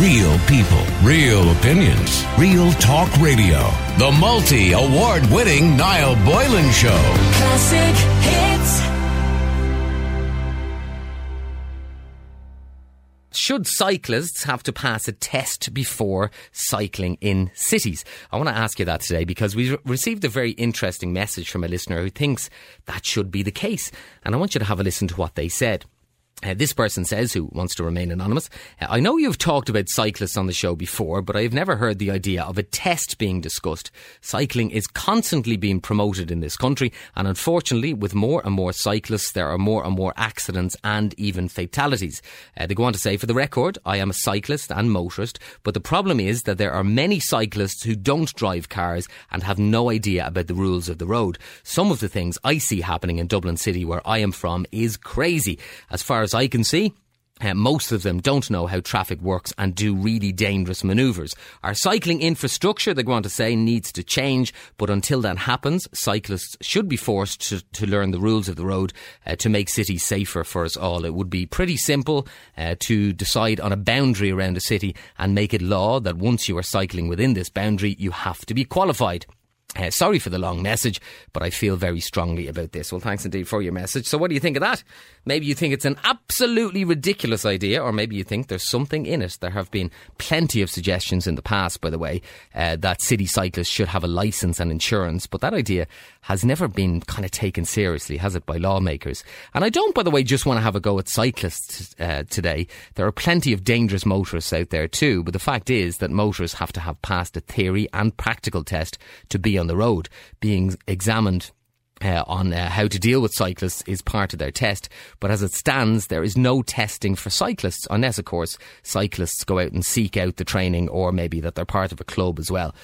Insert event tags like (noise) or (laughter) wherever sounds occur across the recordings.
Real people, real opinions, real talk radio. The multi award winning Niall Boylan Show. Classic hits. Should cyclists have to pass a test before cycling in cities? I want to ask you that today because we received a very interesting message from a listener who thinks that should be the case. And I want you to have a listen to what they said. Uh, this person says, who wants to remain anonymous, uh, I know you've talked about cyclists on the show before, but I've never heard the idea of a test being discussed. Cycling is constantly being promoted in this country, and unfortunately, with more and more cyclists, there are more and more accidents and even fatalities. Uh, they go on to say, for the record, I am a cyclist and motorist, but the problem is that there are many cyclists who don't drive cars and have no idea about the rules of the road. Some of the things I see happening in Dublin City, where I am from, is crazy. As far I can see, uh, most of them don't know how traffic works and do really dangerous manoeuvres. Our cycling infrastructure, they go on to say, needs to change, but until that happens, cyclists should be forced to, to learn the rules of the road uh, to make cities safer for us all. It would be pretty simple uh, to decide on a boundary around a city and make it law that once you are cycling within this boundary, you have to be qualified. Uh, sorry for the long message, but I feel very strongly about this. Well, thanks indeed for your message. So, what do you think of that? Maybe you think it's an absolutely ridiculous idea, or maybe you think there's something in it. There have been plenty of suggestions in the past, by the way, uh, that city cyclists should have a license and insurance, but that idea has never been kind of taken seriously, has it, by lawmakers? And I don't, by the way, just want to have a go at cyclists uh, today. There are plenty of dangerous motorists out there too, but the fact is that motorists have to have passed a theory and practical test to be on the road, being examined uh, on uh, how to deal with cyclists is part of their test. But as it stands, there is no testing for cyclists, unless, of course, cyclists go out and seek out the training or maybe that they're part of a club as well.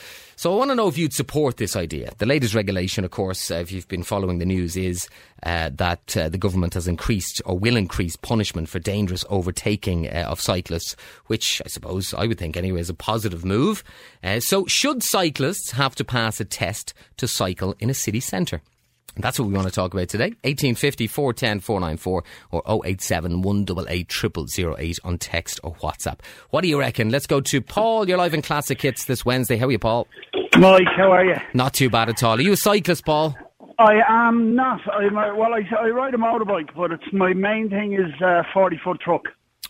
So I want to know if you'd support this idea. The latest regulation, of course, uh, if you've been following the news, is uh, that uh, the government has increased or will increase punishment for dangerous overtaking uh, of cyclists, which I suppose I would think anyway is a positive move. Uh, so should cyclists have to pass a test to cycle in a city centre? That's what we want to talk about today. 1850 410 494 or 087 188 0008 on text or WhatsApp. What do you reckon? Let's go to Paul. You're live in Classic Hits this Wednesday. How are you, Paul? Mike, how are you? Not too bad at all. Are you a cyclist, Paul? I am not. I'm a, well, I, I ride a motorbike, but it's my main thing is a forty foot truck.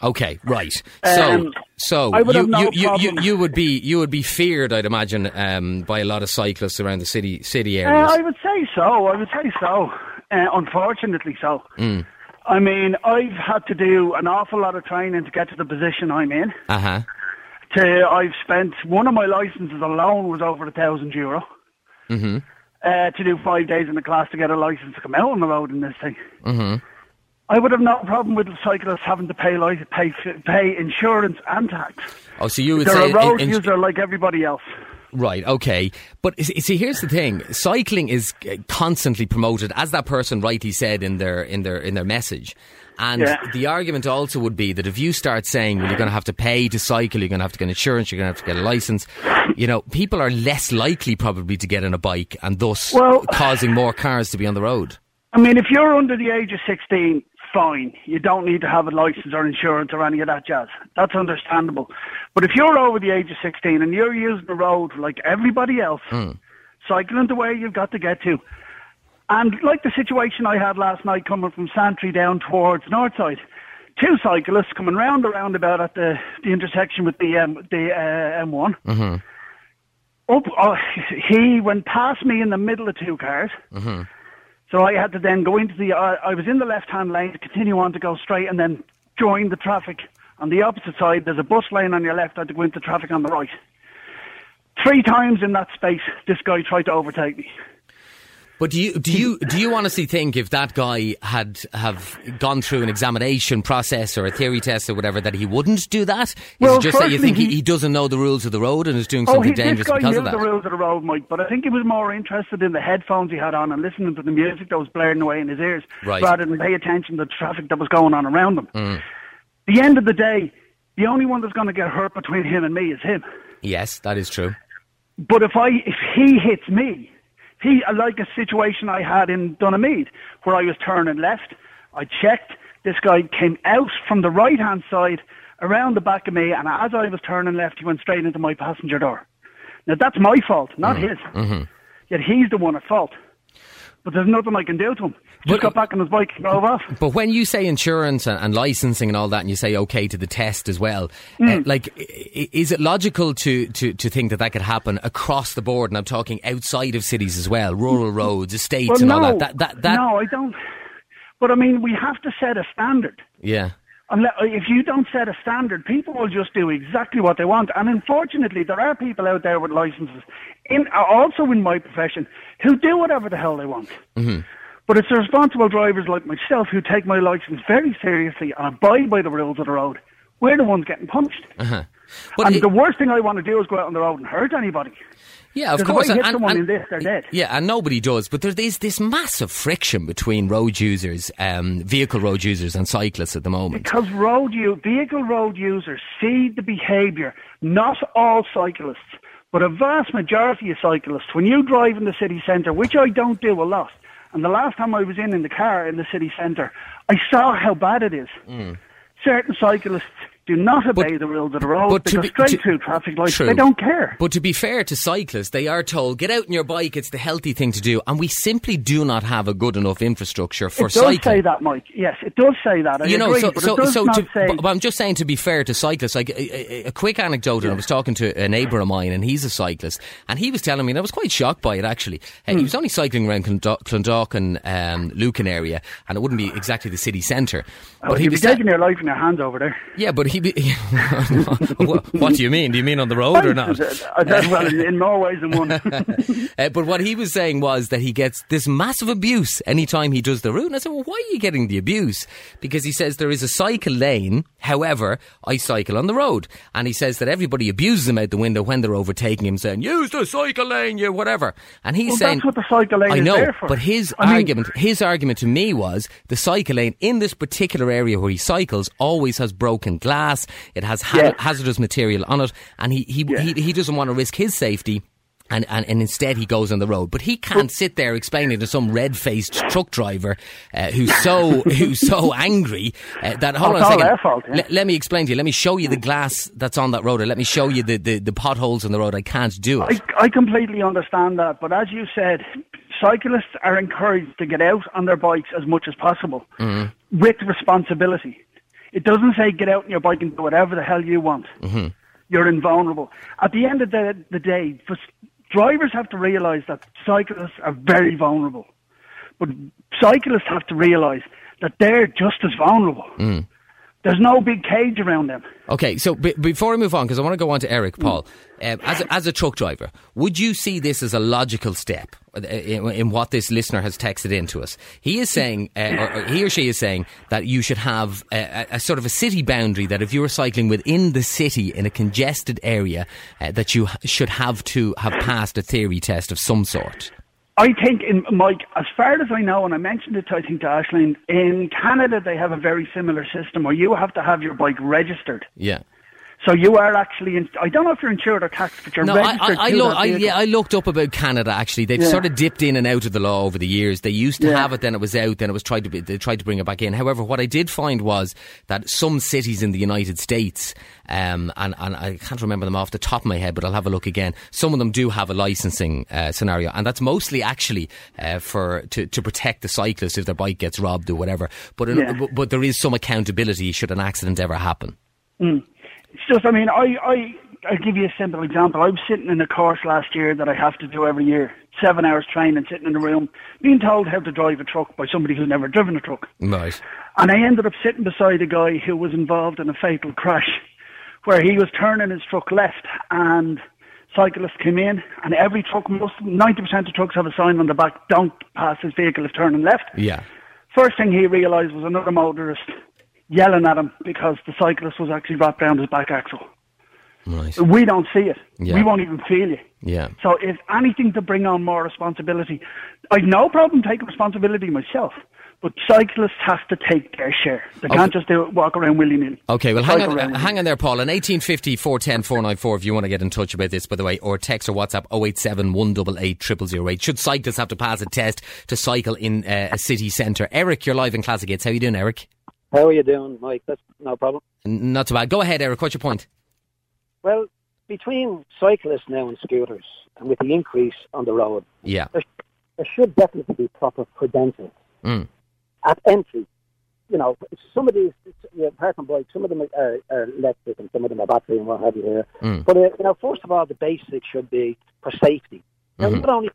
Okay, right. So, Um, so you, no you, you, you, would be you would be feared, I'd imagine, um, by a lot of cyclists around the city city Uh, areas. I would say so. I would say so. Uh, unfortunately, so. Mm. I mean, I've had to do an awful lot of training to get to the position I'm in. Uh huh. To I've spent one of my licenses alone was over a thousand euro. Mm-hmm. Uh, to do five days in the class to get a license to come out on the road in this thing. Mm-hmm. I would have no problem with cyclists having to pay like pay pay insurance and tax. Oh, so you would They're say a road in- in- user like everybody else. Right, okay. But see, here's the thing: cycling is uh, constantly promoted, as that person rightly said in their in their in their message. And Yeah. the argument also would be that if you start saying, "Well, you're going to have to pay to cycle, you're going to have to get insurance, you're going to have to get a license," you know, people are less likely probably to get on a bike, and thus Well- causing more cars to be on the road. I mean, if you're under the age of 16, fine. You don't need to have a license or insurance or any of that jazz. That's understandable. But if you're over the age of 16 and you're using the road like everybody else, cycling the way you've got to get to, and like the situation I had last night coming from Santry down towards Northside, two cyclists coming round the roundabout at the, the intersection with the, um, the uh, M1. Mm-hmm. Up, uh, he went past me in the middle of two cars. Mm-hmm. So I had to then go into the. Uh, I was in the left-hand lane to continue on to go straight, and then join the traffic on the opposite side. There's a bus lane on your left. I had to go into traffic on the right. Three times in that space, this guy tried to overtake me. But do you do you do you honestly think if that guy had have gone through an examination process or a theory test or whatever that he wouldn't do that? Is Well, it just that you think he, he- he doesn't know the rules of the road and is doing Oh, something he, this dangerous guy because knew of that? the rules of the road, Mike, but I think he was more interested in the headphones he had on and listening to the music that was blaring away in his ears, Right. rather than pay attention to the traffic that was going on around him. Mm. The end of the day, the only one that's going to get hurt between him and me is him. Yes, that is true. But if I if he hits me, he like a situation I had in Donaghmede where I was turning left. I checked. This guy came out from the right hand side around the back of me, and as I was turning left, he went straight into my passenger door. Now that's my fault, not mm-hmm. his. Mm-hmm. Yet he's the one at fault. But there's nothing I can do to him. Just But- got back on his bike and drove off. But when you say insurance and, and licensing and all that, and you say okay to the test as well, uh, Mm. like, i- i- is it logical to, to, to think that that could happen across the board? And I'm talking outside of cities as well, rural roads, estates, Well, and no, all that. That, that, that no, I don't. But I mean, we have to set a standard. yeah. Unless, if you don't set a standard, people will just do exactly what they want. And unfortunately, there are people out there with licenses, in also in my profession, who do whatever the hell they want. Mm-hmm. But it's the responsible drivers like myself who take my license very seriously and abide by the rules of the road. We're the ones getting punished. Uh-huh. And it- the worst thing I want to do is go out on the road and hurt anybody. Yeah, of Because if course. I hit and- someone and- in this, they're dead. Yeah, and nobody does. But there is this massive friction between road users, um, vehicle road users, and cyclists at the moment. Because road u- vehicle road users see the behaviour, not all cyclists, but a vast majority of cyclists. When you drive in the city centre, which I don't do a lot, and the last time I was in in the car in the city centre, I saw how bad it is. Mm. Certain cyclists do not obey. But- the rules of the road. but They go be- straight to- through traffic lights. True. They don't care. But to be fair to cyclists, they are told, get out on your bike, it's the healthy thing to do. And we simply do not have a good enough infrastructure for it does cycling. say that, Mike. Yes, it does say that. I you know, agree, so but so so. To, say. but, I'm just saying to be fair to cyclists. Like a, a, a quick anecdote, and I was talking to a neighbour of mine, and he's a cyclist, and he was telling me, and I was quite shocked by it actually. Uh, Hmm. He was only cycling around Clondalkin, um, Lucan area, and it wouldn't be exactly the city centre. oh, But he was taking your life in your hands over there. yeah, but he. Be, (laughs) what, what do you mean? Do you mean on the road or not? Uh, well, in more ways than one. (laughs) Uh, but what he was saying was that he gets this massive abuse anytime he does the route. And I said, well, why are you getting the abuse? Because he says there is a cycle lane. However, I cycle on the road. And he says that everybody abuses him out the window when they're overtaking him, saying, use the cycle lane, you whatever. And he's Well, saying, that's what the cycle lane I is know, there for. but his I mean- argument, his argument to me was the cycle lane in this particular area where he cycles always has broken glass. It has ha- hazardous material on it. And he, he, Yeah. he, he doesn't want to risk his safety. And, and, and instead he goes on the road. But he can't sit there explaining to some red-faced truck driver uh, who's so (laughs) who's so angry uh, that hold on a second. fault, yeah. Le- let me explain to you. Let me show you the glass that's on that road, or let me show you the, the, the potholes on the road. I can't do it. I, I completely understand that, but as you said, cyclists are encouraged to get out on their bikes as much as possible Mm-hmm. with responsibility. It doesn't say get out on your bike and do whatever the hell you want. Mm-hmm. You're invulnerable. At the end of the, the day, for, drivers have to realise that cyclists are very vulnerable. But cyclists have to realise that they're just as vulnerable. Mm. There's no big cage around them. Okay, so b- before I move on, because I want to go on to Eric Mm. Paul, um, as, a, as a truck driver, would you see this as a logical step uh, in, in what this listener has texted into us? He is saying, uh, or, or he or she is saying, that you should have a, a, a sort of a city boundary that if you were cycling within the city in a congested area, uh, that you should have to have passed a theory test of some sort. I think, in Mike, as far as I know, and I mentioned it, I think to Ashleen, in Canada they have a very similar system where you have to have your bike registered. Yeah. So you are actually, in, I don't know if you're insured or taxed, but you're No, I, registered I, I, loo- I, yeah, I looked up about Canada. Actually, they've Yeah. sort of dipped in and out of the law over the years. They used to Yeah. have it, then it was out, then it was tried to be, they tried to bring it back in. However, what I did find was that some cities in the United States, um, and, and I can't remember them off the top of my head, but I'll have a look again. Some of them do have a licensing uh, scenario, and that's mostly actually uh, for to, to protect the cyclist if their bike gets robbed or whatever. But, Yeah. but but there is some accountability should an accident ever happen. It's just, I mean, I, I, I'll give you a simple example. I was sitting in a course last year that I have to do every year. Seven hours training, sitting in a room, being told how to drive a truck by somebody who's never driven a truck. Right. And I ended up sitting beside a guy who was involved in a fatal crash where he was turning his truck left and cyclists came in and every truck, most 90% of trucks have a sign on the back, don't pass this vehicle if turning left. Yeah. First thing he realised was another motorist yelling at him because the cyclist was actually wrapped around his back axle. Right. We don't see it. Yeah. We won't even feel you. Yeah. So if anything to bring on more responsibility, I've no problem taking responsibility myself. But cyclists have to take their share. They Okay. can't just do it, walk around willy nilly. Okay, well, hang on, uh, hang on there, Paul. On 1850 410 494, if you want to get in touch about this, by the way, or text or WhatsApp 087 188 0008. Should cyclists have to pass a test to cycle in uh, a city centre? Eric, you're live in Classic Hits. How you doing, Eric? How are you doing, Mike? That's no problem. Not too bad. Go ahead, Eric. What's your point? Well, between cyclists now and scooters, and with the increase on the road, Yeah. there, there should definitely be proper credentials Mm. at entry. You know, some of these, yeah, apart from bikes, some of them are, are electric and some of them are battery and what have you here. Mm. But, uh, you know, first of all, the basics should be for safety. Now, Mhm. not only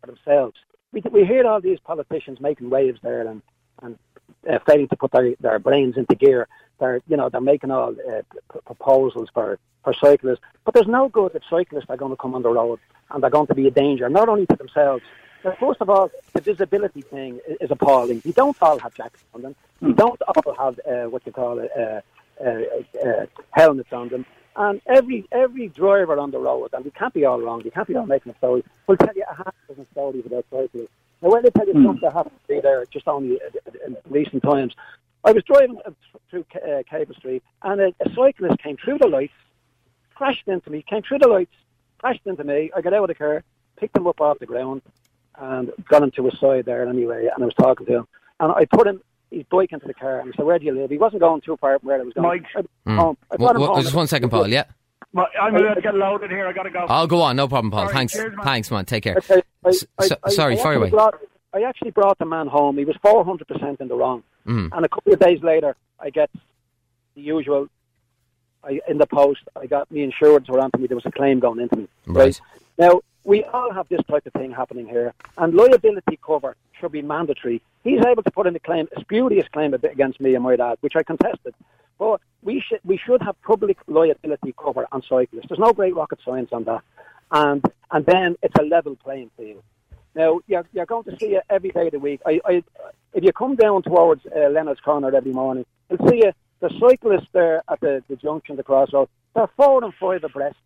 for themselves. We, we hear all these politicians making waves there and, and uh, failing to put their, their brains into gear. They're, you know, they're making all uh, p- proposals for, for cyclists. But there's no good if cyclists are going to come on the road and they're going to be a danger, not only to themselves. But first of all, the visibility thing is, is appalling. You don't all have jackets on them. You don't all have uh, what you call it, uh, uh, uh, helmets on them. And every every driver on the road, and we can't be all wrong, we can't be all making a story, will tell you a half dozen stories about cyclists. Now, when they tell you stuff that happened to me there just only uh, in recent times, I was driving uh, through uh, Capel Street, and a, a cyclist came through the lights, crashed into me, came through the lights, crashed into me. I got out of the car, picked him up off the ground, and got him to his side there anyway, and I was talking to him. And I put him, his bike into the car, and he said, where do you live? He wasn't going too far from where I was going. Mike. I, Mm. home. I Wha- brought home. just one second, Paul. Yeah. Right, I'm about to get loaded here. I got to go. I'll go on. No problem, Paul. Sorry, Thanks. cheers, man. Thanks, man. Take care. Okay, I, S- I, so- I, sorry, I fire away. Brought, I actually brought the man home. He was 400% in the wrong. Mm. And a couple of days later, I get the usual. I, in the post, I got me insurance were onto me. There was a claim going into me. Right. Now, we all have this type of thing happening here, and liability cover should be mandatory. He's able to put in a claim, a spurious claim a bit against me and my dad, which I contested. But we should we should have public liability cover on cyclists. There's no great rocket science on that, and and then it's a level playing field. Now you're, you're going to see it every day of the week. I, I, if you come down towards uh, Leonard's Corner every morning, you'll see you, the cyclists there at the, the junction, the crossroad. They're four and five abreast.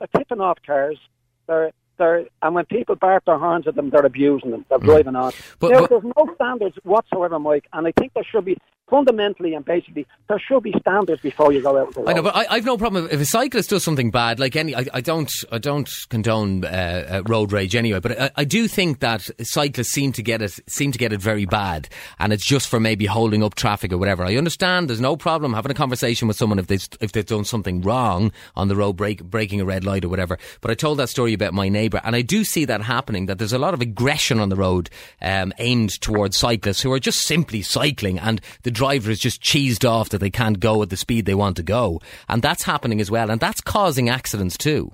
They're tipping off cars. They're they're and when people bark their horns at them, they're abusing them. They're driving on. Mm. But- now, but- there's no standards whatsoever, Mike, and I think there should be fundamentally and basically there should be standards before you go out. I know, but I, I've no problem if, if a cyclist does something bad. Like any, I, I don't, I don't condone uh, uh, road rage anyway. But I, I do think that cyclists seem to get it, seem to get it very bad, and it's just for maybe holding up traffic or whatever. I understand. There's no problem having a conversation with someone if they if they've done something wrong on the road, break, breaking a red light or whatever. But I told that story about my neighbour, and I do see that happening. That there's a lot of aggression on the road um, aimed towards cyclists who are just simply cycling, and the driver is just cheesed off that they can't go at the speed they want to go, and that's happening as well, and that's causing accidents too.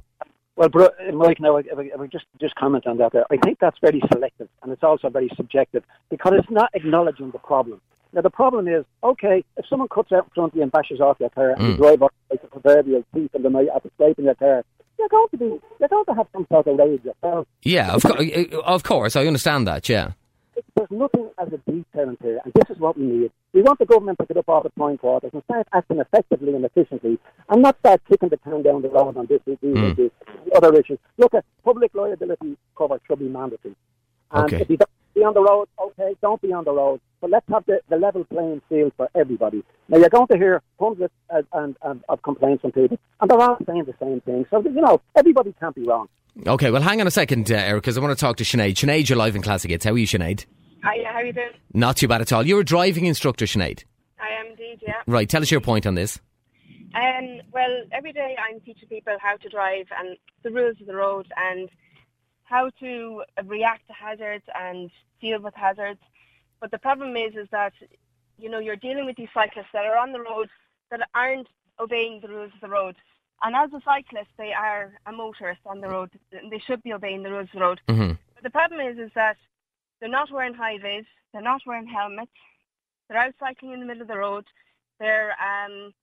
Well, bro, Mike, now if I, if I just just comment on that. There, I think that's very selective, and it's also very subjective because it's not acknowledging the problem. Now, the problem is, okay, if someone cuts out in front of you and bashes off your car, and you mm. drive off like a proverbial thief in the night after scraping your car, you're going to be, you're going to have some sort of rage yourself. Yeah, of, co- of course, I understand that. Yeah. There's nothing as a deterrent here, and this is what we need. We want the government to get up off the point quarters and start acting effectively and efficiently, and not start kicking the can down the road on this, these, Mm. these other issues. Look, at public liability cover should be mandatory. And Okay. if you don't be on the road, okay, don't be on the road. But let's have the, the level playing field for everybody. Now, you're going to hear hundreds of, and, and, of complaints from people, and they're all saying the same thing. So, you know, everybody can't be wrong. Okay, well, hang on a second, uh, Eric, because I want to talk to Sinead. Sinead, you're live in Classic Hits. How are you, Sinead? Hi, how are you doing? Not too bad at all. You're a driving instructor, Sinead. I am indeed, yeah. Right, tell us your point on this. Um, well, every day I'm teaching people how to drive and the rules of the road and how to react to hazards and deal with hazards. But the problem is, is that you know you're dealing with these cyclists that are on the road that aren't obeying the rules of the road. And as a cyclist, they are a motorist on the road. and They should be obeying the rules of the road. hmm But the problem is, is that they're not wearing high vis, they're not wearing helmets, they're out cycling in the middle of the road, they're, um,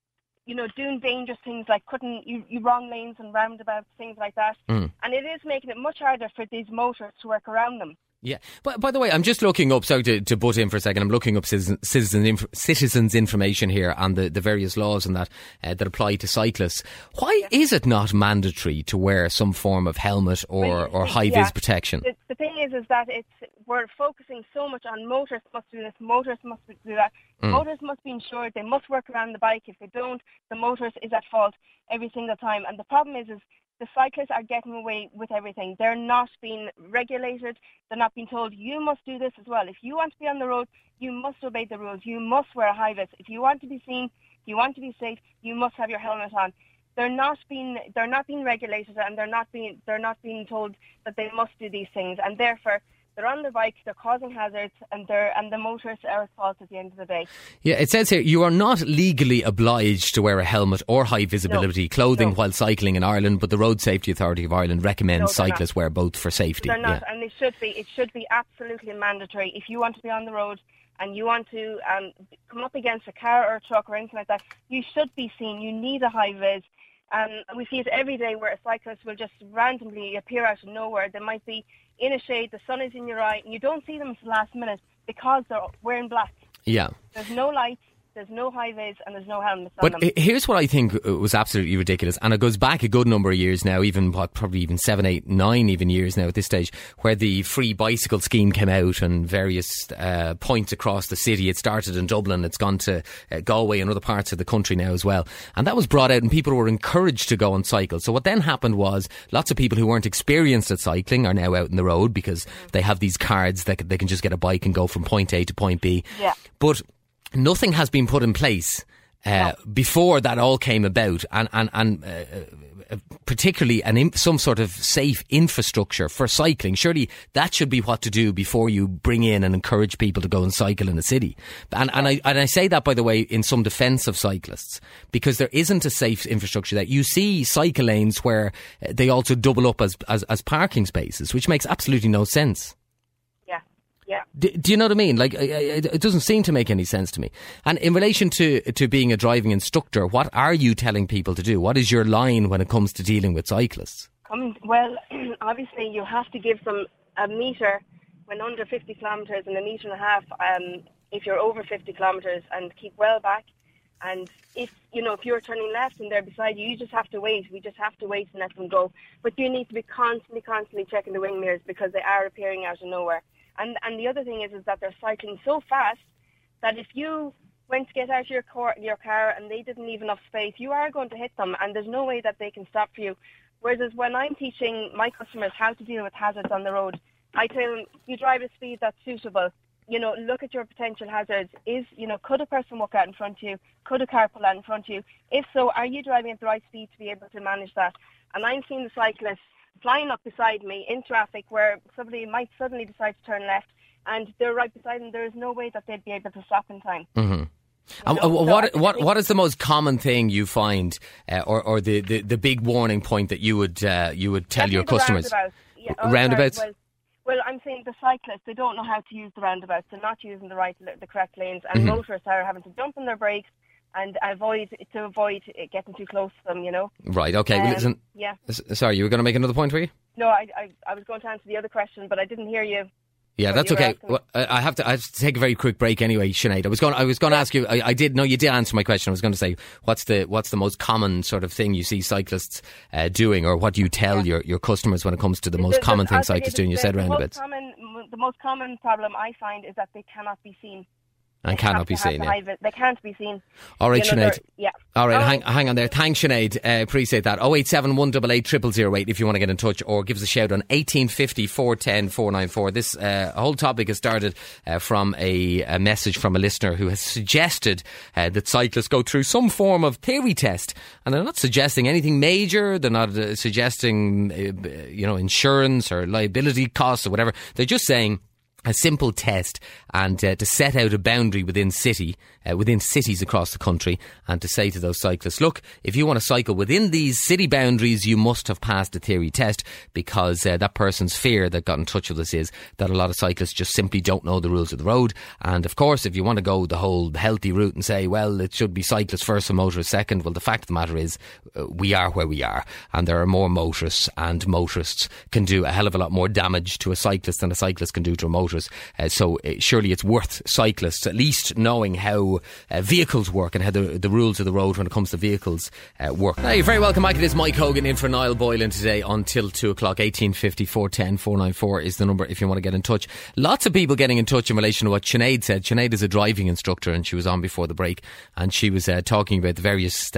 you know, doing dangerous things like cutting you, you wrong lanes and roundabouts, things like that. Mm. And it is making it much harder for these motorists to work around them. Yeah. But by the way, I'm just looking up, sorry to, to butt in for a second, I'm looking up citizen, citizen inf- citizens' information here and the, the various laws and that uh, that apply to cyclists. Why is it not mandatory to wear some form of helmet or, or high vis protection? The, the thing is, is that it's we're focusing so much on motorists must do this, motorists must do that. Mm. Motorists must be insured. They must work around the bike. If they don't, the motorist is at fault every single time. And the problem is, is the cyclists are getting away with everything. They're not being regulated. They're not being told you must do this as well. If you want to be on the road, you must obey the rules. You must wear a high vis. If you want to be seen if you want to be safe, you must have your helmet on. They're not being they're not being regulated and they're not being they're not being told that they must do these things and therefore they're on their bikes, they're causing hazards, and they're and the motorists are at fault at the end of the day. Yeah, it says here you are not legally obliged to wear a helmet or high visibility No. clothing No. while cycling in Ireland, but the Road Safety Authority of Ireland recommends No, they're not. cyclists wear both for safety. They're not, yeah. and it should be. It should be absolutely mandatory. If you want to be on the road and you want to um, come up against a car or a truck or anything like that, you should be seen. You need a high vis. Um, we see it every day where a cyclist will just randomly appear out of nowhere. They might be in a shade, the sun is in your eye, and you don't see them until the last minute because they're wearing black. yeah. There's no lights, there's no high vis, and there's no helmets on But them. he- here's what I think was absolutely ridiculous, and it goes back a good number of years now, even what probably even seven, eight, nine, even years now at this stage, where the free bicycle scheme came out and various uh, points across the city. It started in Dublin, it's gone to uh, Galway and other parts of the country now as well, and that was brought out, and people were encouraged to go on cycle. So what then happened was lots of people who weren't experienced at cycling are now out in the road because they have these cards that they can just get a bike and go from point A to point B. Yeah. But nothing has been put in place uh, before that all came about, and and and. Uh, uh, particularly an im- some sort of safe infrastructure for cycling. Surely that should be what to do before you bring in and encourage people to go and cycle in the city. And, and I and I say that by the way in some defence of cyclists because there isn't a safe infrastructure. That you see cycle lanes where uh, they also double up as, as as parking spaces, which makes absolutely no sense. Yeah. Do, do you know what I mean? Like, it doesn't seem to make any sense to me. And in relation to to being a driving instructor, what are you telling people to do? What is your line when it comes to dealing with cyclists? Coming, well, (clears throat) obviously you have to give them a meter when under 50 kilometres and a metre and a half um, if you're over 50 kilometres and keep well back. And if you know if you're turning left and they're beside you, you just have to wait. We just have to wait and let them go. But you need to be constantly, constantly checking the wing mirrors because they are appearing out of nowhere. And and the other thing is is that they're cycling so fast that if you went to get out of your car, your car and they didn't leave enough space, you are going to hit them, and there's no way that they can stop for you. Whereas when I'm teaching my customers how to deal with hazards on the road, I tell them you drive at a speed that's suitable. You know, look at your potential hazards. Is you know, could a person walk out in front of you? Could a car pull out in front of you? If so, are you driving at the right speed to be able to manage that? And I'm seeing the cyclists flying up beside me in traffic where somebody might suddenly decide to turn left and they're right beside them. There is no way that they'd be able to stop in time. Know, uh, so what what what is the most common thing you find, uh, or or the, the, the big warning point that you would uh, you would tell your customers? roundabouts. Yeah, oh, sorry, Well, well, I'm saying the cyclists, they don't know how to use the roundabouts. They're not using the right, the correct lanes, and Mm-hmm. motorists are having to jump on their brakes and avoid to avoid getting too close to them. You know. Right. Okay. well, Um, listen. Yeah. Sorry, you were going to make another point, were you? No, I, I I was going to answer the other question, but I didn't hear you. Yeah, that's okay. Well, I have to. I have to take a very quick break anyway, Sinead. I was going. I was going to ask you. I, I did. No, you did answer my question. I was going to say, what's the what's the most common sort of thing you see cyclists uh, doing, or what do you tell your, your customers when it comes to the most The- the- common thing tell you cyclists the- doing? You the- said the most roundabouts common- the most common problem I find is that they cannot be seen. And cannot be seen. Yeah. They can't be seen. All right, You know, Sinead. Yeah. All right, All hang, right. hang on there. Thanks, Sinead. Uh, appreciate that. 087 188 0008 if you want to get in touch or give us a shout on 1850 410 494. This uh, whole topic has started uh, from a, a message from a listener who has suggested uh, that cyclists go through some form of theory test. And they're not suggesting anything major. They're not uh, suggesting, uh, you know, insurance or liability costs or whatever. They're just saying a simple test and uh, to set out a boundary within city, uh, within cities across the country, and to say to those cyclists, look, if you want to cycle within these city boundaries, you must have passed a theory test because uh, that person's fear that got in touch with us is that a lot of cyclists just simply don't know the rules of the road. And of course, if you want to go the whole healthy route and say, well, it should be cyclists first and motorists second, well, the fact of the matter is uh, we are where we are, and there are more motorists, and motorists can do a hell of a lot more damage to a cyclist than a cyclist can do to a motorist. Uh, so uh, surely it's worth cyclists at least knowing how uh, vehicles work and how the, the rules of the road when it comes to vehicles uh, work. Now, you're very welcome, Mike. It is Mike Hogan in for Niall Boylan today until 2 o'clock. 1850 410 494 is the number if you want to get in touch. Lots of people getting in touch in relation to what Sinead said. Sinead is a driving instructor and she was on before the break and she was talking about the various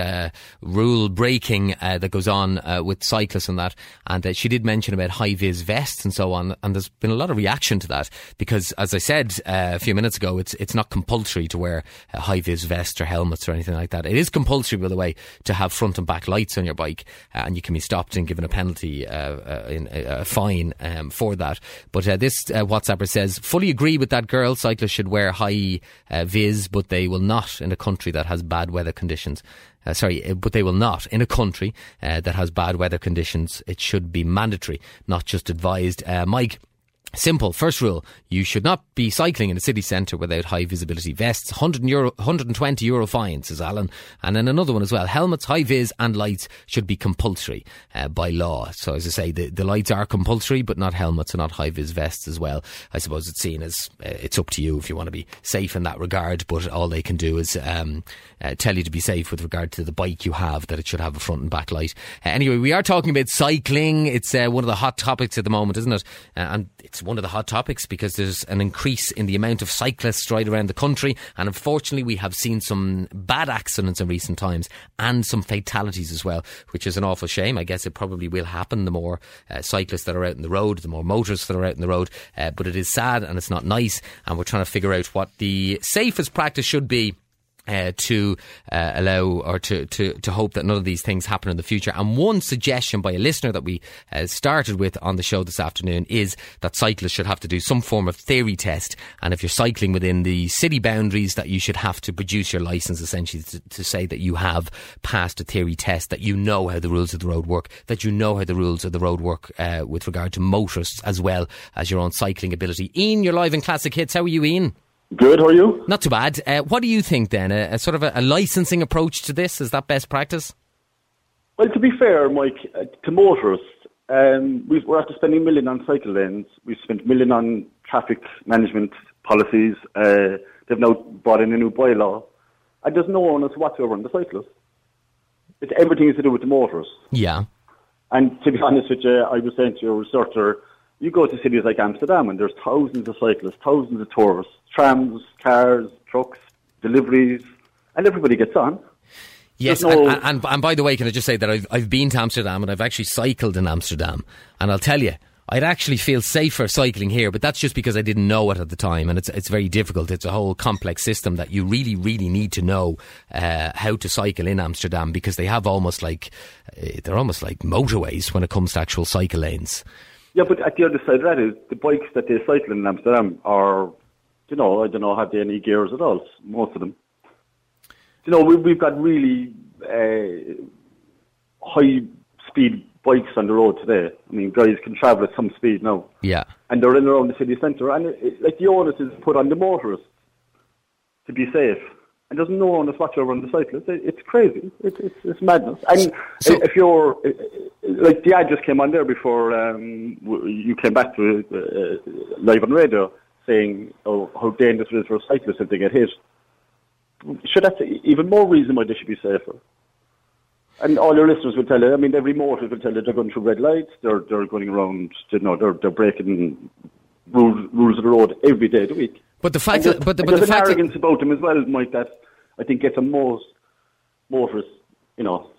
rule breaking that goes on with cyclists and that. And she did mention about high vis vests and so on. And there's been a lot of reaction to that. Because, as I said uh, a few minutes ago, it's it's not compulsory to wear a high vis vest or helmets or anything like that. It is compulsory, by the way, to have front and back lights on your bike, uh, and you can be stopped and given a penalty, uh, uh, in, a fine um, for that. But uh, this uh, WhatsApper says, fully agree with that girl. Cyclists should wear high vis, but they will not in a country that has bad weather conditions. Uh, sorry, but they will not. In a country uh, that has bad weather conditions, it should be mandatory, not just advised. Uh, Mike, Simple. First rule: you should not be cycling in a city centre without high visibility vests. 100 euro, 120 euro fine, says Alan. And then another one as well: helmets, high vis, and lights should be compulsory uh, by law. So as I say, the, the lights are compulsory, but not helmets and not high vis vests as well. I suppose it's seen as uh, it's up to you if you want to be safe in that regard. But all they can do is um, uh, tell you to be safe with regard to the bike you have, that it should have a front and back light. Uh, anyway, we are talking about cycling. It's uh, one of the hot topics at the moment, isn't it? Uh, and it's one of the hot topics because there's an increase in the amount of cyclists right around the country. And unfortunately, we have seen some bad accidents in recent times and some fatalities as well, which is an awful shame. I guess it probably will happen the more uh, cyclists that are out in the road, the more motorists that are out in the road. Uh, but it is sad and it's not nice. And we're trying to figure out what the safest practice should be uh, to uh, allow or to, to, to hope that none of these things happen in the future. And one suggestion by a listener that we uh, started with on the show this afternoon is that cyclists should have to do some form of theory test. And if you're cycling within the city boundaries, that you should have to produce your license essentially to, to say that you have passed a theory test, that you know how the rules of the road work, that you know how the rules of the road work uh, with regard to motorists as well as your own cycling ability. Ian, you're live in Classic Hits. How are you, Ian? Good, how are you? Not too bad. Uh, what do you think then? A, a sort of a, a, licensing approach to this? Is that best practice? Well, to be fair, Mike, uh, to motorists, um, we are after spending a million on cycle lanes. We've spent a million on traffic management policies. Uh, they've now brought in a new bylaw. And there's no onus whatsoever on the cyclists. It's everything is to do with the motorists. Yeah. And to be (laughs) honest with you, I was saying to your researcher, you go to cities like Amsterdam and there's thousands of cyclists, thousands of tourists, trams, cars, trucks, deliveries, and everybody gets on. Yes, no and, and, and, by the way, can I just say that I've, I've been to Amsterdam and I've actually cycled in Amsterdam, and I'll tell you, I'd actually feel safer cycling here, but that's just because I didn't know it at the time, and it's it's very difficult. It's a whole complex system that you really, really need to know uh, how to cycle in Amsterdam because they have almost like uh, they're almost like motorways when it comes to actual cycle lanes. Yeah, but at the other side of that is the bikes that they cycle in Amsterdam are, you know, I don't know, have they any gears at all? Most of them. You know, we, we've got really uh, high speed bikes on the road today. I mean, guys can travel at some speed now. Yeah. And they're in around the city centre, and it, it, like the onus is put on the motorists to be safe and there's no one that's watching over on the cyclists. It, it's crazy. It, it's, it's madness. And so, if you're like the ad just came on there before um, you came back to uh, live on radio saying oh, how dangerous it is for cyclists if they get hit. Should that's even more reason why they should be safer. And all your listeners will tell you. I mean, every motor will tell you they're going through red lights. They're they're going around. You know, they're they're breaking rules rules of the road every day of the week. But the fact, that, but the, but there's the fact arrogance about them as well, Mike. That I think gets a most motorists, you know,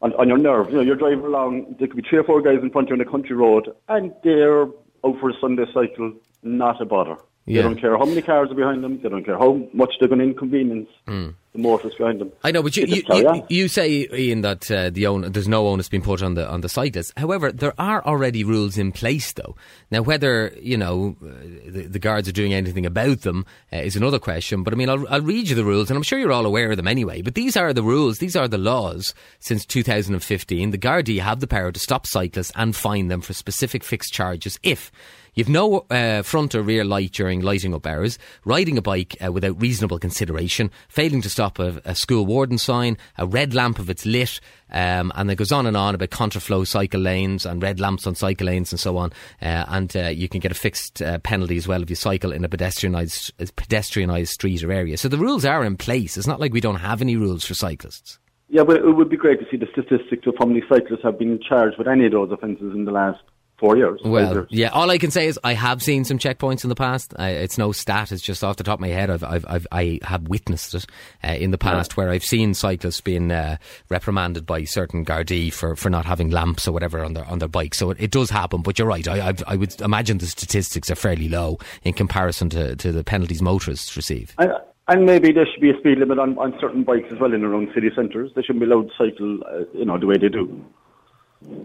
on, on your nerve. You know, you're driving along. There could be three or four guys in front of you on a country road, and they're out for a Sunday cycle. Not a bother. Yeah. They don't care how many cars are behind them. They don't care how much they're going to inconvenience. Mm the motorists behind them. I know, but you you, you, you, say Ian that uh, the own, there's no onus being put on the on the cyclists. However, there are already rules in place, though. Now, whether you know uh, the, the, guards are doing anything about them uh, is another question. But I mean, I'll, I'll read you the rules, and I'm sure you're all aware of them anyway. But these are the rules. These are the laws since 2015. The Gardaí have the power to stop cyclists and fine them for specific fixed charges if You've no uh, front or rear light during lighting up hours, riding a bike uh, without reasonable consideration, failing to stop a, a, school warden sign, a red lamp if it's lit, um, and it goes on and on about contraflow cycle lanes and red lamps on cycle lanes and so on. Uh, and uh, you can get a fixed uh, penalty as well if you cycle in a pedestrianised, pedestrianised street or area. So the rules are in place. It's not like we don't have any rules for cyclists. Yeah, but it would be great to see the statistics of how many cyclists have been charged with any of those offences in the last four years. Well, years. yeah. All I can say is I have seen some checkpoints in the past. I, it's no stat; it's just off the top of my head. I've, I've, I've I have witnessed it uh, in the past where I've seen cyclists being uh, reprimanded by certain Gardaí for, for not having lamps or whatever on their on their bike. So it, it does happen. But you're right. I I've, I would imagine the statistics are fairly low in comparison to, to the penalties motorists receive. And, and maybe there should be a speed limit on, on certain bikes as well in around city centres. They shouldn't be allowed to cycle, uh, you know, the way they do.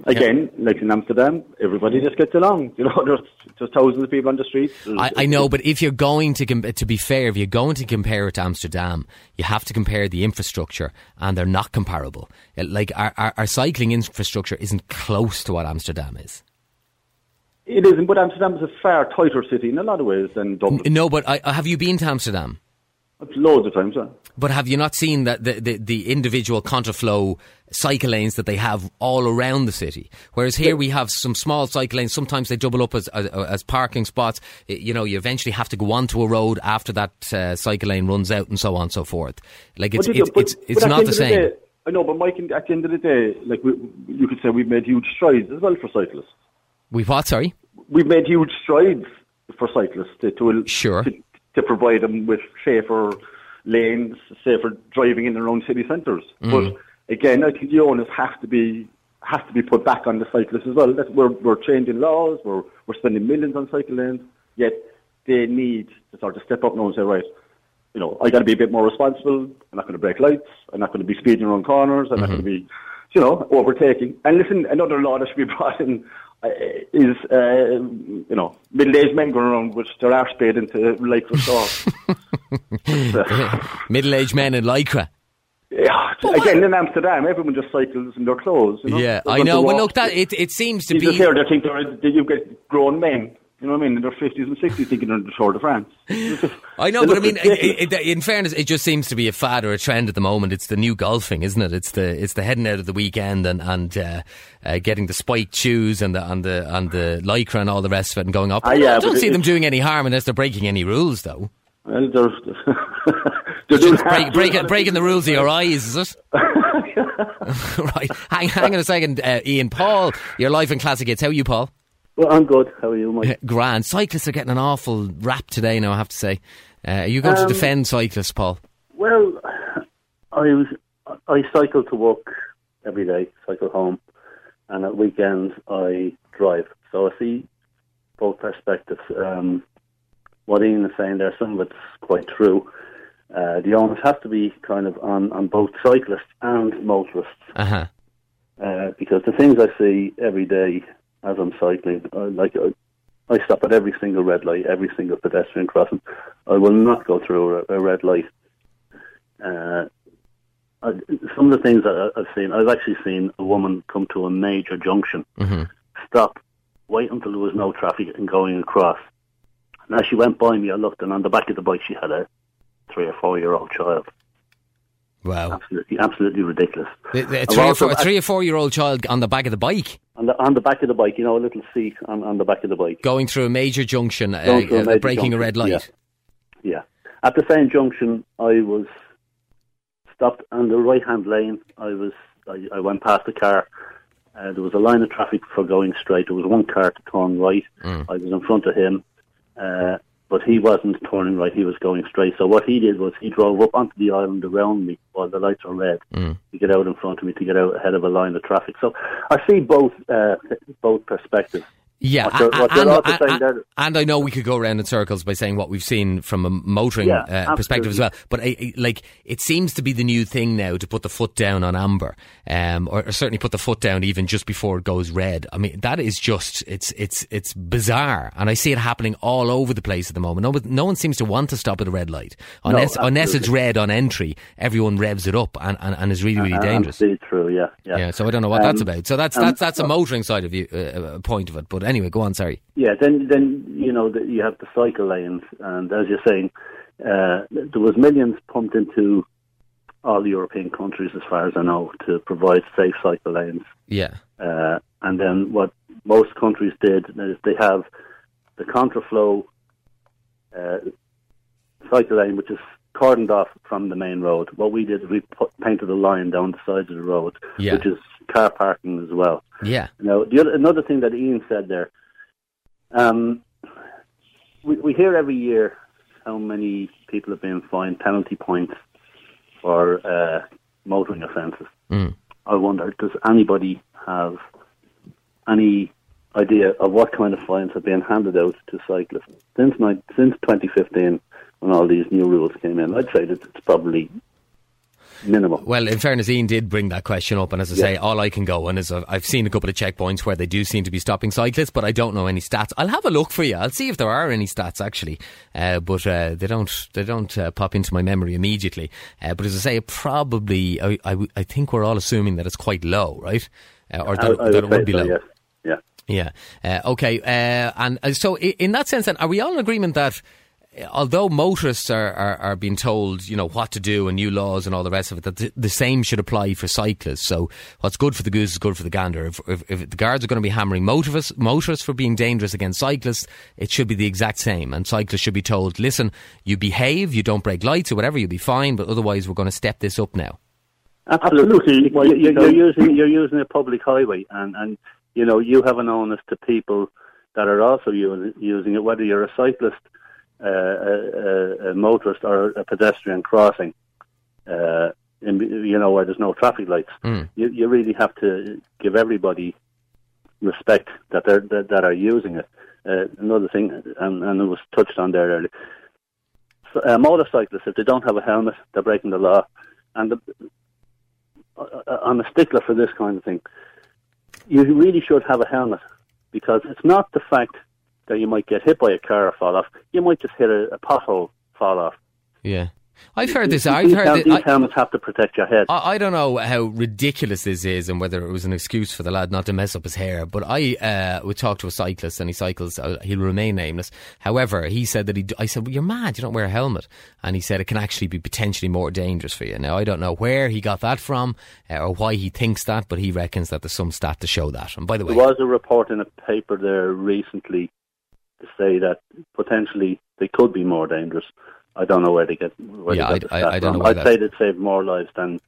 Again, like in Amsterdam, everybody just gets along. (laughs) You know, there's just thousands of people on the streets. I, I know, but if you're going to, com- to be fair, if you're going to compare it to Amsterdam, you have to compare the infrastructure, and they're not comparable. Uh, Like our, our, our cycling infrastructure isn't close to what Amsterdam is. It isn't, but Amsterdam is a far tighter city in a lot of ways than Dublin. No, but I, have you been to Amsterdam? Loads of times. But have you not seen that the, the, the individual contraflow cycle lanes that they have all around the city? Whereas here we have some small cycle lanes. Sometimes they double up as, as, as parking spots. You know, you eventually have to go onto a road after that uh, cycle lane runs out, and so on and so forth. Like it's it's but- it's, it's not end the same. day- I know, but Mike, at the end of the day, like we, you could say, we've made huge strides as well for cyclists. We've what? Sorry. We've made huge strides for cyclists to to, Sure. to, to provide them with safer lanes, safer driving in and around city centres. Mm. But again, I think the onus has to be has to be put back on the cyclists as well. That we're we're changing laws, we're we're spending millions on cycle lanes, yet they need to sort of step up now and say, right, you know, I got to be a bit more responsible. I'm not going to break lights. I'm not going to be speeding around corners. I'm not going to be, you know, overtaking. And listen, another law that should be (laughs) brought in is, uh, you know, middle-aged men going around with their arse paid into light for sauce. Middle-aged men in lycra. yeah, again, in Amsterdam, everyone just cycles in their clothes. You know? Yeah, They're I know. Well, look, that it, it seems to You be. just hear they think they're, that you get grown men. You know what I mean? In their fifties and sixties, thinking they're the Tour de France. (laughs) I know, but I mean, it, it, in fairness, it just seems to be a fad or a trend at the moment. It's the new golfing, isn't it? It's the it's the heading out of the weekend and and uh, uh, getting the spiked shoes and the and the and the lycra and all the rest of it and going up. Ah, I don't see it- them doing any harm unless they're breaking any rules, though. Well, they're, (laughs) they're doing (laughs) Break, break, breaking the rules of your eyes, is it? right. Hang, hang on a second, uh, Ian. Paul, your life in classic hits. How are you, Paul? Well, I'm good. How are you, Mike? (laughs) Grand. Cyclists are getting an awful rap today. Now I have to say. Uh, are you going to Um, defend cyclists, Paul? Well, I was I cycle to work every day, cycle home, and at weekends I drive. So I see both perspectives. Um, what Ian is saying there, some of it's quite true. Uh, the onus has to be kind of on, on both cyclists and motorists, Uh huh. uh, because the things I see every day as I'm cycling, I, like I, I stop at every single red light, every single pedestrian crossing. I will not go through a, a red light. Uh, I, some of the things that I- I've seen, I've actually seen a woman come to a major junction, hmm stop, wait until there was no traffic and going across. And as she went by me, I looked, and on the back of the bike, she had a three or four year old child. Wow. Absolutely, absolutely ridiculous. The- the- A three, or four, a three or four year old child on the back of the bike On the on the back of the bike, you know, a little seat on, on the back of the bike. going through a major junction, uh, a uh, major breaking a red light. yeah. Yeah. At the same junction, I was stopped on the right hand lane. I was I, I went past the car. Uh, there was a line of traffic for going straight. There was one car to turn right. Mm. I was in front of him, uh, but he wasn't turning right. He was going straight. So what he did was he drove up onto the island around me while the lights were red Mm. to get out in front of me to get out ahead of a line of traffic. So I see both uh, both perspectives. Yeah, What you're- what you're and, and- I know we could go around in circles by saying what we've seen from a motoring Yeah, uh, perspective as well. But I, I- like, it seems to be the new thing now to put the foot down on amber, um, or, or certainly put the foot down even just before it goes red. I mean, that is just it's it's it's bizarre, and I see it happening all over the place at the moment. No, one- no one seems to want to stop at a red light unless unless it's red on entry. Everyone revs it up and, and, and is really really Uh, dangerous. True. Yeah, yeah. Yeah, so I don't know what that's Um, about. So that's um, that's that's a motoring side of you, uh, uh, point of it. But anyway, go on. Sorry. Yeah, then then you know that you have the cycle lanes, and as you're saying, uh, there was millions pumped into all the European countries, as far as I know, to provide safe cycle lanes. Yeah. Uh, and then what most countries did is they have the contraflow uh, cycle lane, which is cordoned off from the main road. What we did is we put, painted a line down the sides of the road, Yeah. which is car parking as well. Yeah. Now, the other, another thing that Ian said there, um, we, we hear every year how many people have been fined penalty points for uh, motoring offences. Mm. I wonder, does anybody have any idea of what kind of fines have been handed out to cyclists since ni- since 2015 when all these new rules came in? I'd say that it's probably minimal. Well, in fairness, Ian did bring that question up, and as I say, all I can go on is I've, I've seen a couple of checkpoints where they do seem to be stopping cyclists, but I don't know any stats. I'll have a look for you. I'll see if there are any stats actually, uh, but uh, they don't they don't uh, pop into my memory immediately. Uh, but as I say, probably I I think we're all assuming that it's quite low, right? Uh, or that, I, I that it would be so, low. yes. Yeah. Yeah. Uh, okay. Uh, and uh, so, i- in that sense, then, are we all in agreement that uh, although motorists are, are, are being told, you know, what to do and new laws and all the rest of it, that the, the same should apply for cyclists? So, what's good for the goose is good for the gander. If, if, if the guards are going to be hammering motorists, motorists for being dangerous against cyclists, it should be the exact same. And cyclists should be told, listen, you behave, you don't break lights or whatever, you'll be fine, but otherwise, we're going to step this up now. Absolutely. Well, You- you- so- You're using you're using a public highway, and and you know you have an onus to people that are also using using it, whether you're a cyclist, a, a, a motorist, or a pedestrian crossing. Uh, in, you know where there's no traffic lights. Mm. You you really have to give everybody respect that they're that, that are using it. Uh, another thing, and, and it was touched on there earlier. So, uh, motorcyclists, if they don't have a helmet, they're breaking the law. And the, uh, I'm a stickler for this kind of thing. You really should have a helmet because it's not the fact that you might get hit by a car or fall off. You might just hit a, a pothole, fall off. Yeah. I've heard this. I've heard this. these helmets have to protect your head. I, I don't know how ridiculous this is and whether it was an excuse for the lad not to mess up his hair, but I uh, would talk to a cyclist and he cycles, uh, he'll remain nameless. However, he said that he, I said, well, you're mad, you don't wear a helmet. And he said it can actually be potentially more dangerous for you. Now, I don't know where he got that from uh, or why he thinks that, but he reckons that there's some stat to show that. And by the way, There was a report in a paper there recently to say that potentially they could be more dangerous. I don't know where they get. Where Yeah, they get the I- I- I don't know I'd that- say they'd save more lives than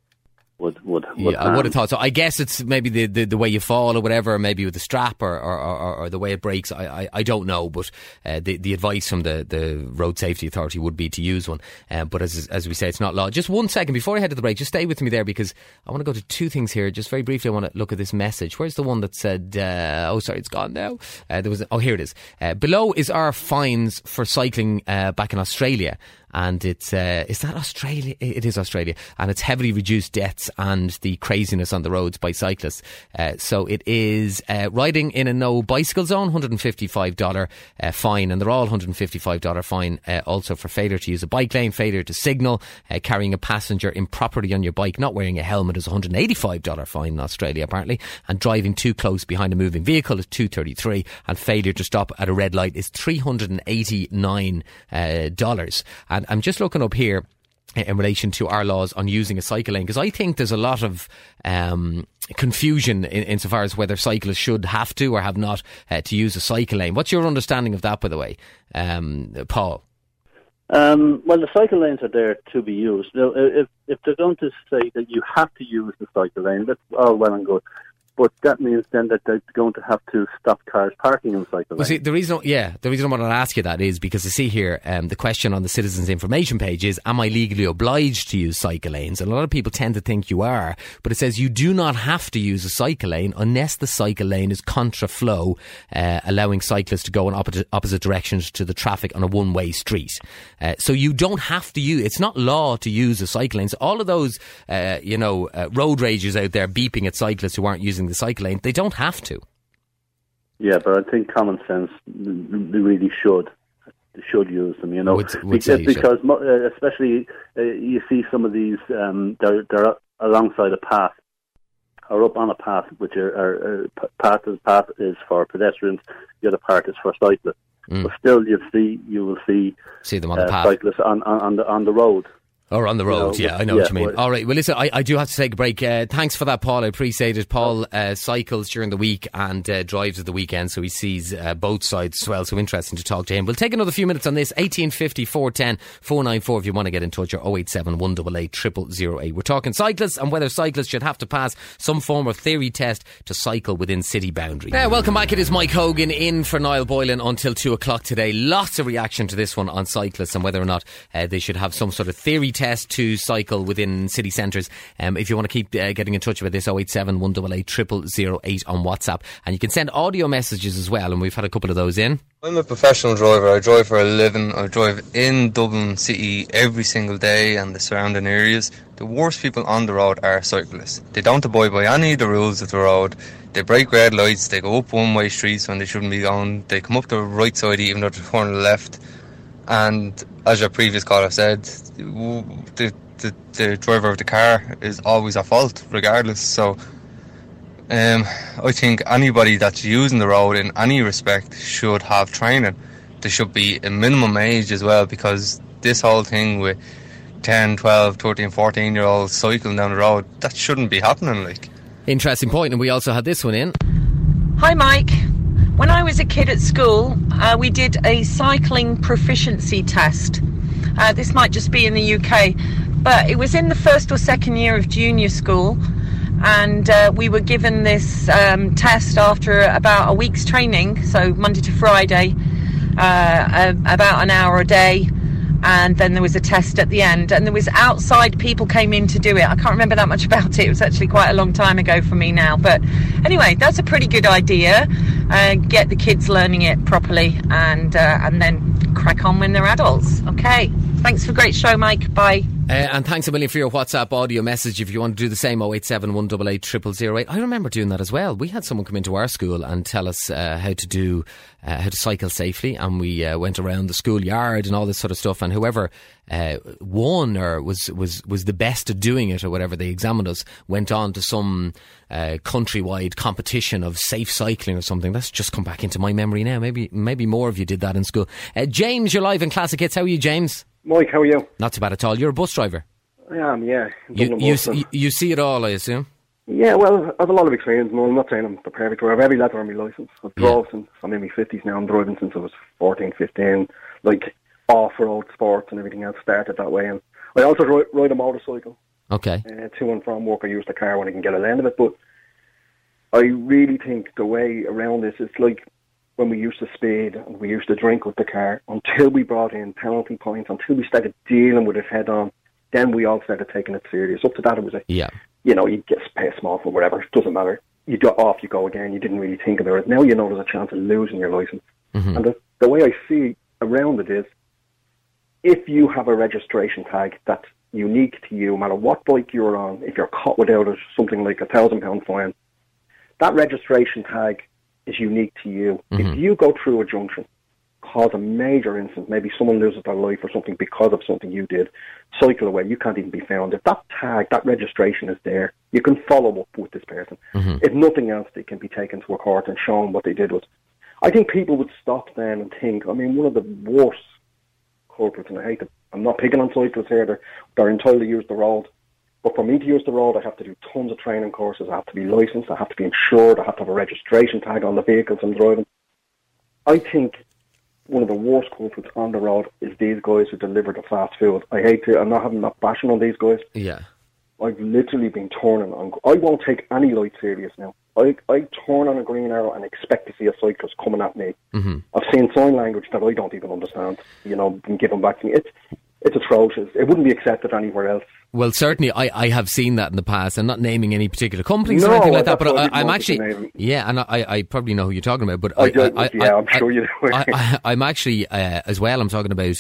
would would. would Yeah, I would have thought so. I guess it's maybe the, the, the way you fall or whatever, or maybe with the strap or, or, or, or the way it breaks. I, I, I don't know, but uh, the the advice from the, the Road Safety Authority would be to use one. Uh, but as as we say, it's not law. Just one second before I head to the break, just stay with me there because I want to go to two things here. Just very briefly, I want to look at this message. Where's the one that said? Uh, oh, sorry, it's gone now. Uh, there was. Oh, here it is. Uh, below is our fines for cycling uh, back in Australia and it's uh, is that Australia? It is Australia, and it's heavily reduced deaths and the craziness on the roads by cyclists. Uh, so it is uh, riding in a no bicycle zone, one hundred and fifty five dollar uh, fine, and they're all hundred and fifty five dollar fine. Uh, also for failure to use a bike lane, failure to signal, uh, carrying a passenger improperly on your bike, not wearing a helmet is one hundred and eighty five dollar fine in Australia apparently, and driving too close behind a moving vehicle is two thirty three, and failure to stop at a red light is three hundred and eighty nine dollars. I'm just looking up here in relation to our laws on using a cycle lane because I think there's a lot of um, confusion in, insofar as whether cyclists should have to or have not uh, to use a cycle lane. What's your understanding of that, by the way, um, Paul? Um, well, the cycle lanes are there to be used. Now, if if they're going to say that you have to use the cycle lane, that's all well and good. But that means then that they're going to have to stop cars parking in the cycle Well, see, the reason, yeah, the reason I want to ask you that is because I see here um, the question on the citizens' information page is: Am I legally obliged to use cycle lanes? And a lot of people tend to think you are, but it says you do not have to use a cycle lane unless the cycle lane is contra flow, uh, allowing cyclists to go in opposite, opposite directions to the traffic on a one-way street. Uh, so you don't have to use. It's not law to use a cycle lane. So all of those, uh, you know, uh, road ragers out there beeping at cyclists who aren't using the cycle lane, they don't have to. Yeah, but I think common sense they really should should use them. You know, Would- would because, because mo- uh, especially uh, you see some of these um, they're they're alongside a path or up on a path, which are, are, are p- path is path is for pedestrians, the other part is for cyclists. Mm. But still, you see you will see See them on the uh, path. cyclists on, on on the on the road. Or on the road, know, yeah, I know yeah, what you mean. All right, well, listen, I, I do have to take a break. Uh, thanks for that, Paul. I appreciate it. Paul uh, cycles during the week and uh, drives at the weekend, so he sees uh, both sides as well. So interesting to talk to him. We'll take another few minutes on this. 1850 410 494 if you want to get in touch, or 087 188 0008. We're talking cyclists and whether cyclists should have to pass some form of theory test to cycle within city boundaries. Uh, welcome back. It is Mike Hogan in for Niall Boylan until 2 o'clock today. Lots of reaction to this one on cyclists and whether or not uh, they should have some sort of theory test to cycle within city centres. Um, if you want to keep uh, getting in touch with this, 087 188 0008 on WhatsApp. And you can send audio messages as well, and we've had a couple of those in. I'm a professional driver. I drive for a living. I drive in Dublin City every single day and the surrounding areas. The worst people on the road are cyclists. They don't abide by any of the rules of the road. They break red lights. They go up one-way streets when they shouldn't be going. They come up the right side even though they're turning left. And as your previous caller said, the, the the driver of the car is always at fault, regardless. So um, I think anybody that's using the road in any respect should have training. There should be a minimum age as well because this whole thing with 10, 12, 13, 14 year olds cycling down the road, that shouldn't be happening. Like, Interesting point, and we also had this one in. Hi, Mike. When I was a kid at school, uh, we did a cycling proficiency test. Uh, this might just be in the UK, but it was in the first or second year of junior school, and uh, we were given this um, test after about a week's training, so Monday to Friday, uh, about an hour a day. And then there was a test at the end, and there was outside people came in to do it. I can't remember that much (laughs) about it. It was actually quite a long time ago for me now. But anyway, that's a pretty good idea. Uh, get the kids learning it properly, and uh, and then crack on when they're adults. Okay. Thanks for a great show, Mike. Bye. Uh, and thanks a million for your WhatsApp audio message. If you want to do the same, 087 188 0008. I remember doing that as well. We had someone come into our school and tell us uh, how to do, uh, how to cycle safely. And we uh, went around the schoolyard and all this sort of stuff. And whoever uh, won or was, was, was the best at doing it or whatever, they examined us, went on to some uh, countrywide competition of safe cycling or something. That's just come back into my memory now. Maybe, maybe more of you did that in school. James, you're live in Classic Hits. How are you, James? Mike, how are you? Not too bad at all. You're a bus driver. I am, yeah. You, you, and- you, see it all, I assume. yeah, well, I have a lot of experience. No, I'm not saying I'm the perfect driver. I have every letter on my licence. I've drove since I'm in my 50s now. I'm driving since I was 14, 15. Like, off-road sports and everything else started that way. And I also ride, ride a motorcycle. Okay. Uh, to and from work, I use the car when I can get a lend of it. But I really think the way around this is like when we used to speed and we used to drink with the car until we brought in penalty points, until we started dealing with it head on. Then we all started taking it serious. Up to that, it was a Yeah. you know, you get pay a small for whatever. It doesn't matter. You go off, you go again. You didn't really think about it. Now you know there's a chance of losing your license. Mm-hmm. And the, the way I see around it is, if you have a registration tag that's unique to you, no matter what bike you're on, if you're caught without it, something like a thousand pound fine, that registration tag is unique to you. If mm-hmm. you go through a junction, cause a major incident, maybe someone loses their life or something because of something you did, cycle away, you can't even be found. If that tag, that registration is there, you can follow up with this person. Mm-hmm. If nothing else, they can be taken to a court and shown what they did was. I think people would stop then and think, I mean, one of the worst culprits, and I hate to, I'm not picking on cyclists here, they're, they're entitled to use the road. But for me to use the road, I have to do tons of training courses. I have to be licensed. I have to be insured. I have to have a registration tag on the vehicles I'm driving. I think one of the worst culprits on the road is these guys who deliver the fast food. I hate to, I'm not having that bashing on these guys. Yeah. I've literally been turning on. I won't take any light serious now. I I turn on a green arrow and expect to see a cyclist coming at me. Mm-hmm. I've seen sign language that I don't even understand. You know, being given back to me. It's it's atrocious. It wouldn't be accepted anywhere else. Well, certainly, I, I have seen that in the past. I'm not naming any particular companies or anything like that, but I I, I'm actually, yeah, and I, I probably know who you're talking about. But I I, I, yeah, I'm sure you do. I, I, (laughs) am actually uh, as well. I'm talking about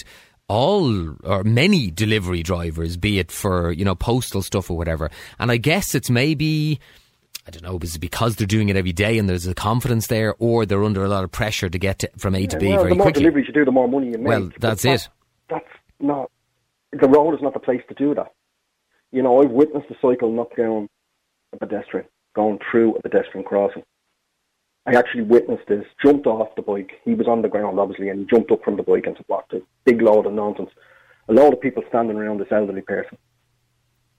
all or many delivery drivers, be it for you know postal stuff or whatever. And I guess it's maybe. I don't know, is it because they're doing it every day and there's a confidence there, or they're under a lot of pressure to get to, from A to B well, very the more quickly? deliveries you do, the more money you make. Well, But that's that- it. That's not. The road is not the place to do that. You know, I've witnessed a cycle knock down a pedestrian going through a pedestrian crossing. I actually witnessed this. Jumped off the bike. He was on the ground, obviously, and he jumped up from the bike and blocked a big load of nonsense. a lot of people standing around this elderly person.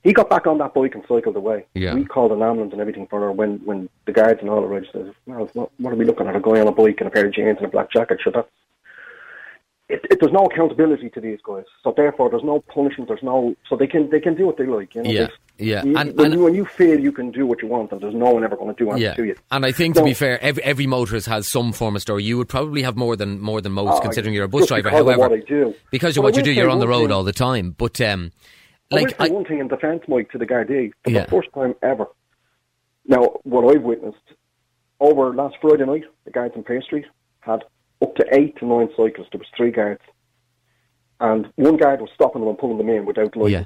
He got back on that bike and cycled away. Yeah. We called an ambulance and everything for her when, when the guards and all arrived. Says, well, what, what are we looking at? A guy on a bike and a pair of jeans and a black jacket. Sure, that's it, it, there's no accountability to these guys, so therefore there's no punishment. There's no, so they can they can do what they like. You know, Yeah, There's- yeah. You, And- when, and- you, when you feel you can do what you want, and there's no one ever going to do anything Yeah, to you. and I think to be fair, every, every motorist has some form of story. You would probably have more than more than most, Oh, considering you're a bus driver. However, what I do. because of what you do, you're on the road thing. all the time. But um, I will like, say I, one thing in defence, Mike, to the Gardaí. For Yeah. the first time ever. Now, what I've witnessed over last Friday night, the guards in Pay Street had up to eight to nine cyclists. There was three guards, and one guard was stopping them and pulling them in without lighting. Yeah.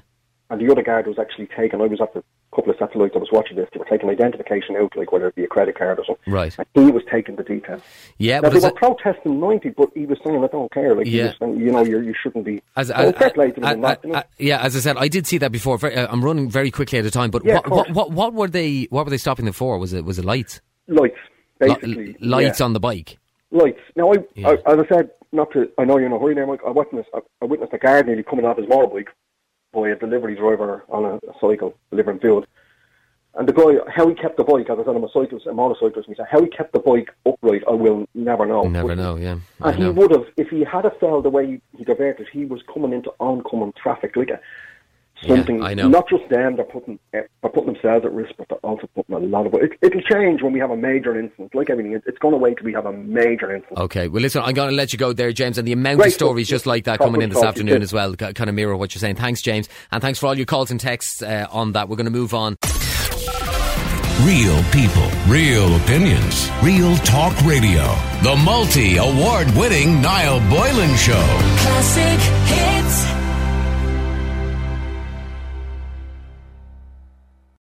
And the other guard was actually taking. I was at the couple of satellites. I was watching this. They were taking identification out, like whether it be a credit card or something. right, And he was taking the details. yeah, now but they were protesting ninety, but he was saying, "I don't care." Like Yeah. saying, you know, you're, you shouldn't be. as, So as, fair play to them in that, you know. yeah, as I said, I did see that before. Uh, I'm running very quickly at a time. But Yeah, what, what, what what were they? What were they stopping them for? Was it was it lights? lights, Li- basically. lights yeah. on the bike. Lights. Now, I, Yeah. I, as I said, not to, I know you're in a hurry now, Mike. I witnessed, I, I witnessed a guard nearly coming off his motorbike by a delivery driver on a, a cycle delivering food. And the guy, how he kept the bike, as I said, I'm a cyclist, a motorcyclist, and he said, how he kept the bike upright, I will never know. Never But- know. Yeah, I And he would have, if he had a fell the way he diverted, he was coming into oncoming traffic, like a, something. I know. Not just them, they're putting, eh, they're putting themselves at risk, but they're also putting a lot of. It, it'll change when we have a major incident. Like everything, it's going to wait till we have a major incident. Okay, well, listen, I'm going to let you go there, James, and the amount Great of stories stuff. just like that coming in this afternoon as well, kind of mirror what you're saying. Thanks, James, and thanks for all your calls and texts uh, on that. We're going to move on. Real people, real opinions, real talk radio. The multi award winning Niall Boylan Show. Classic hits.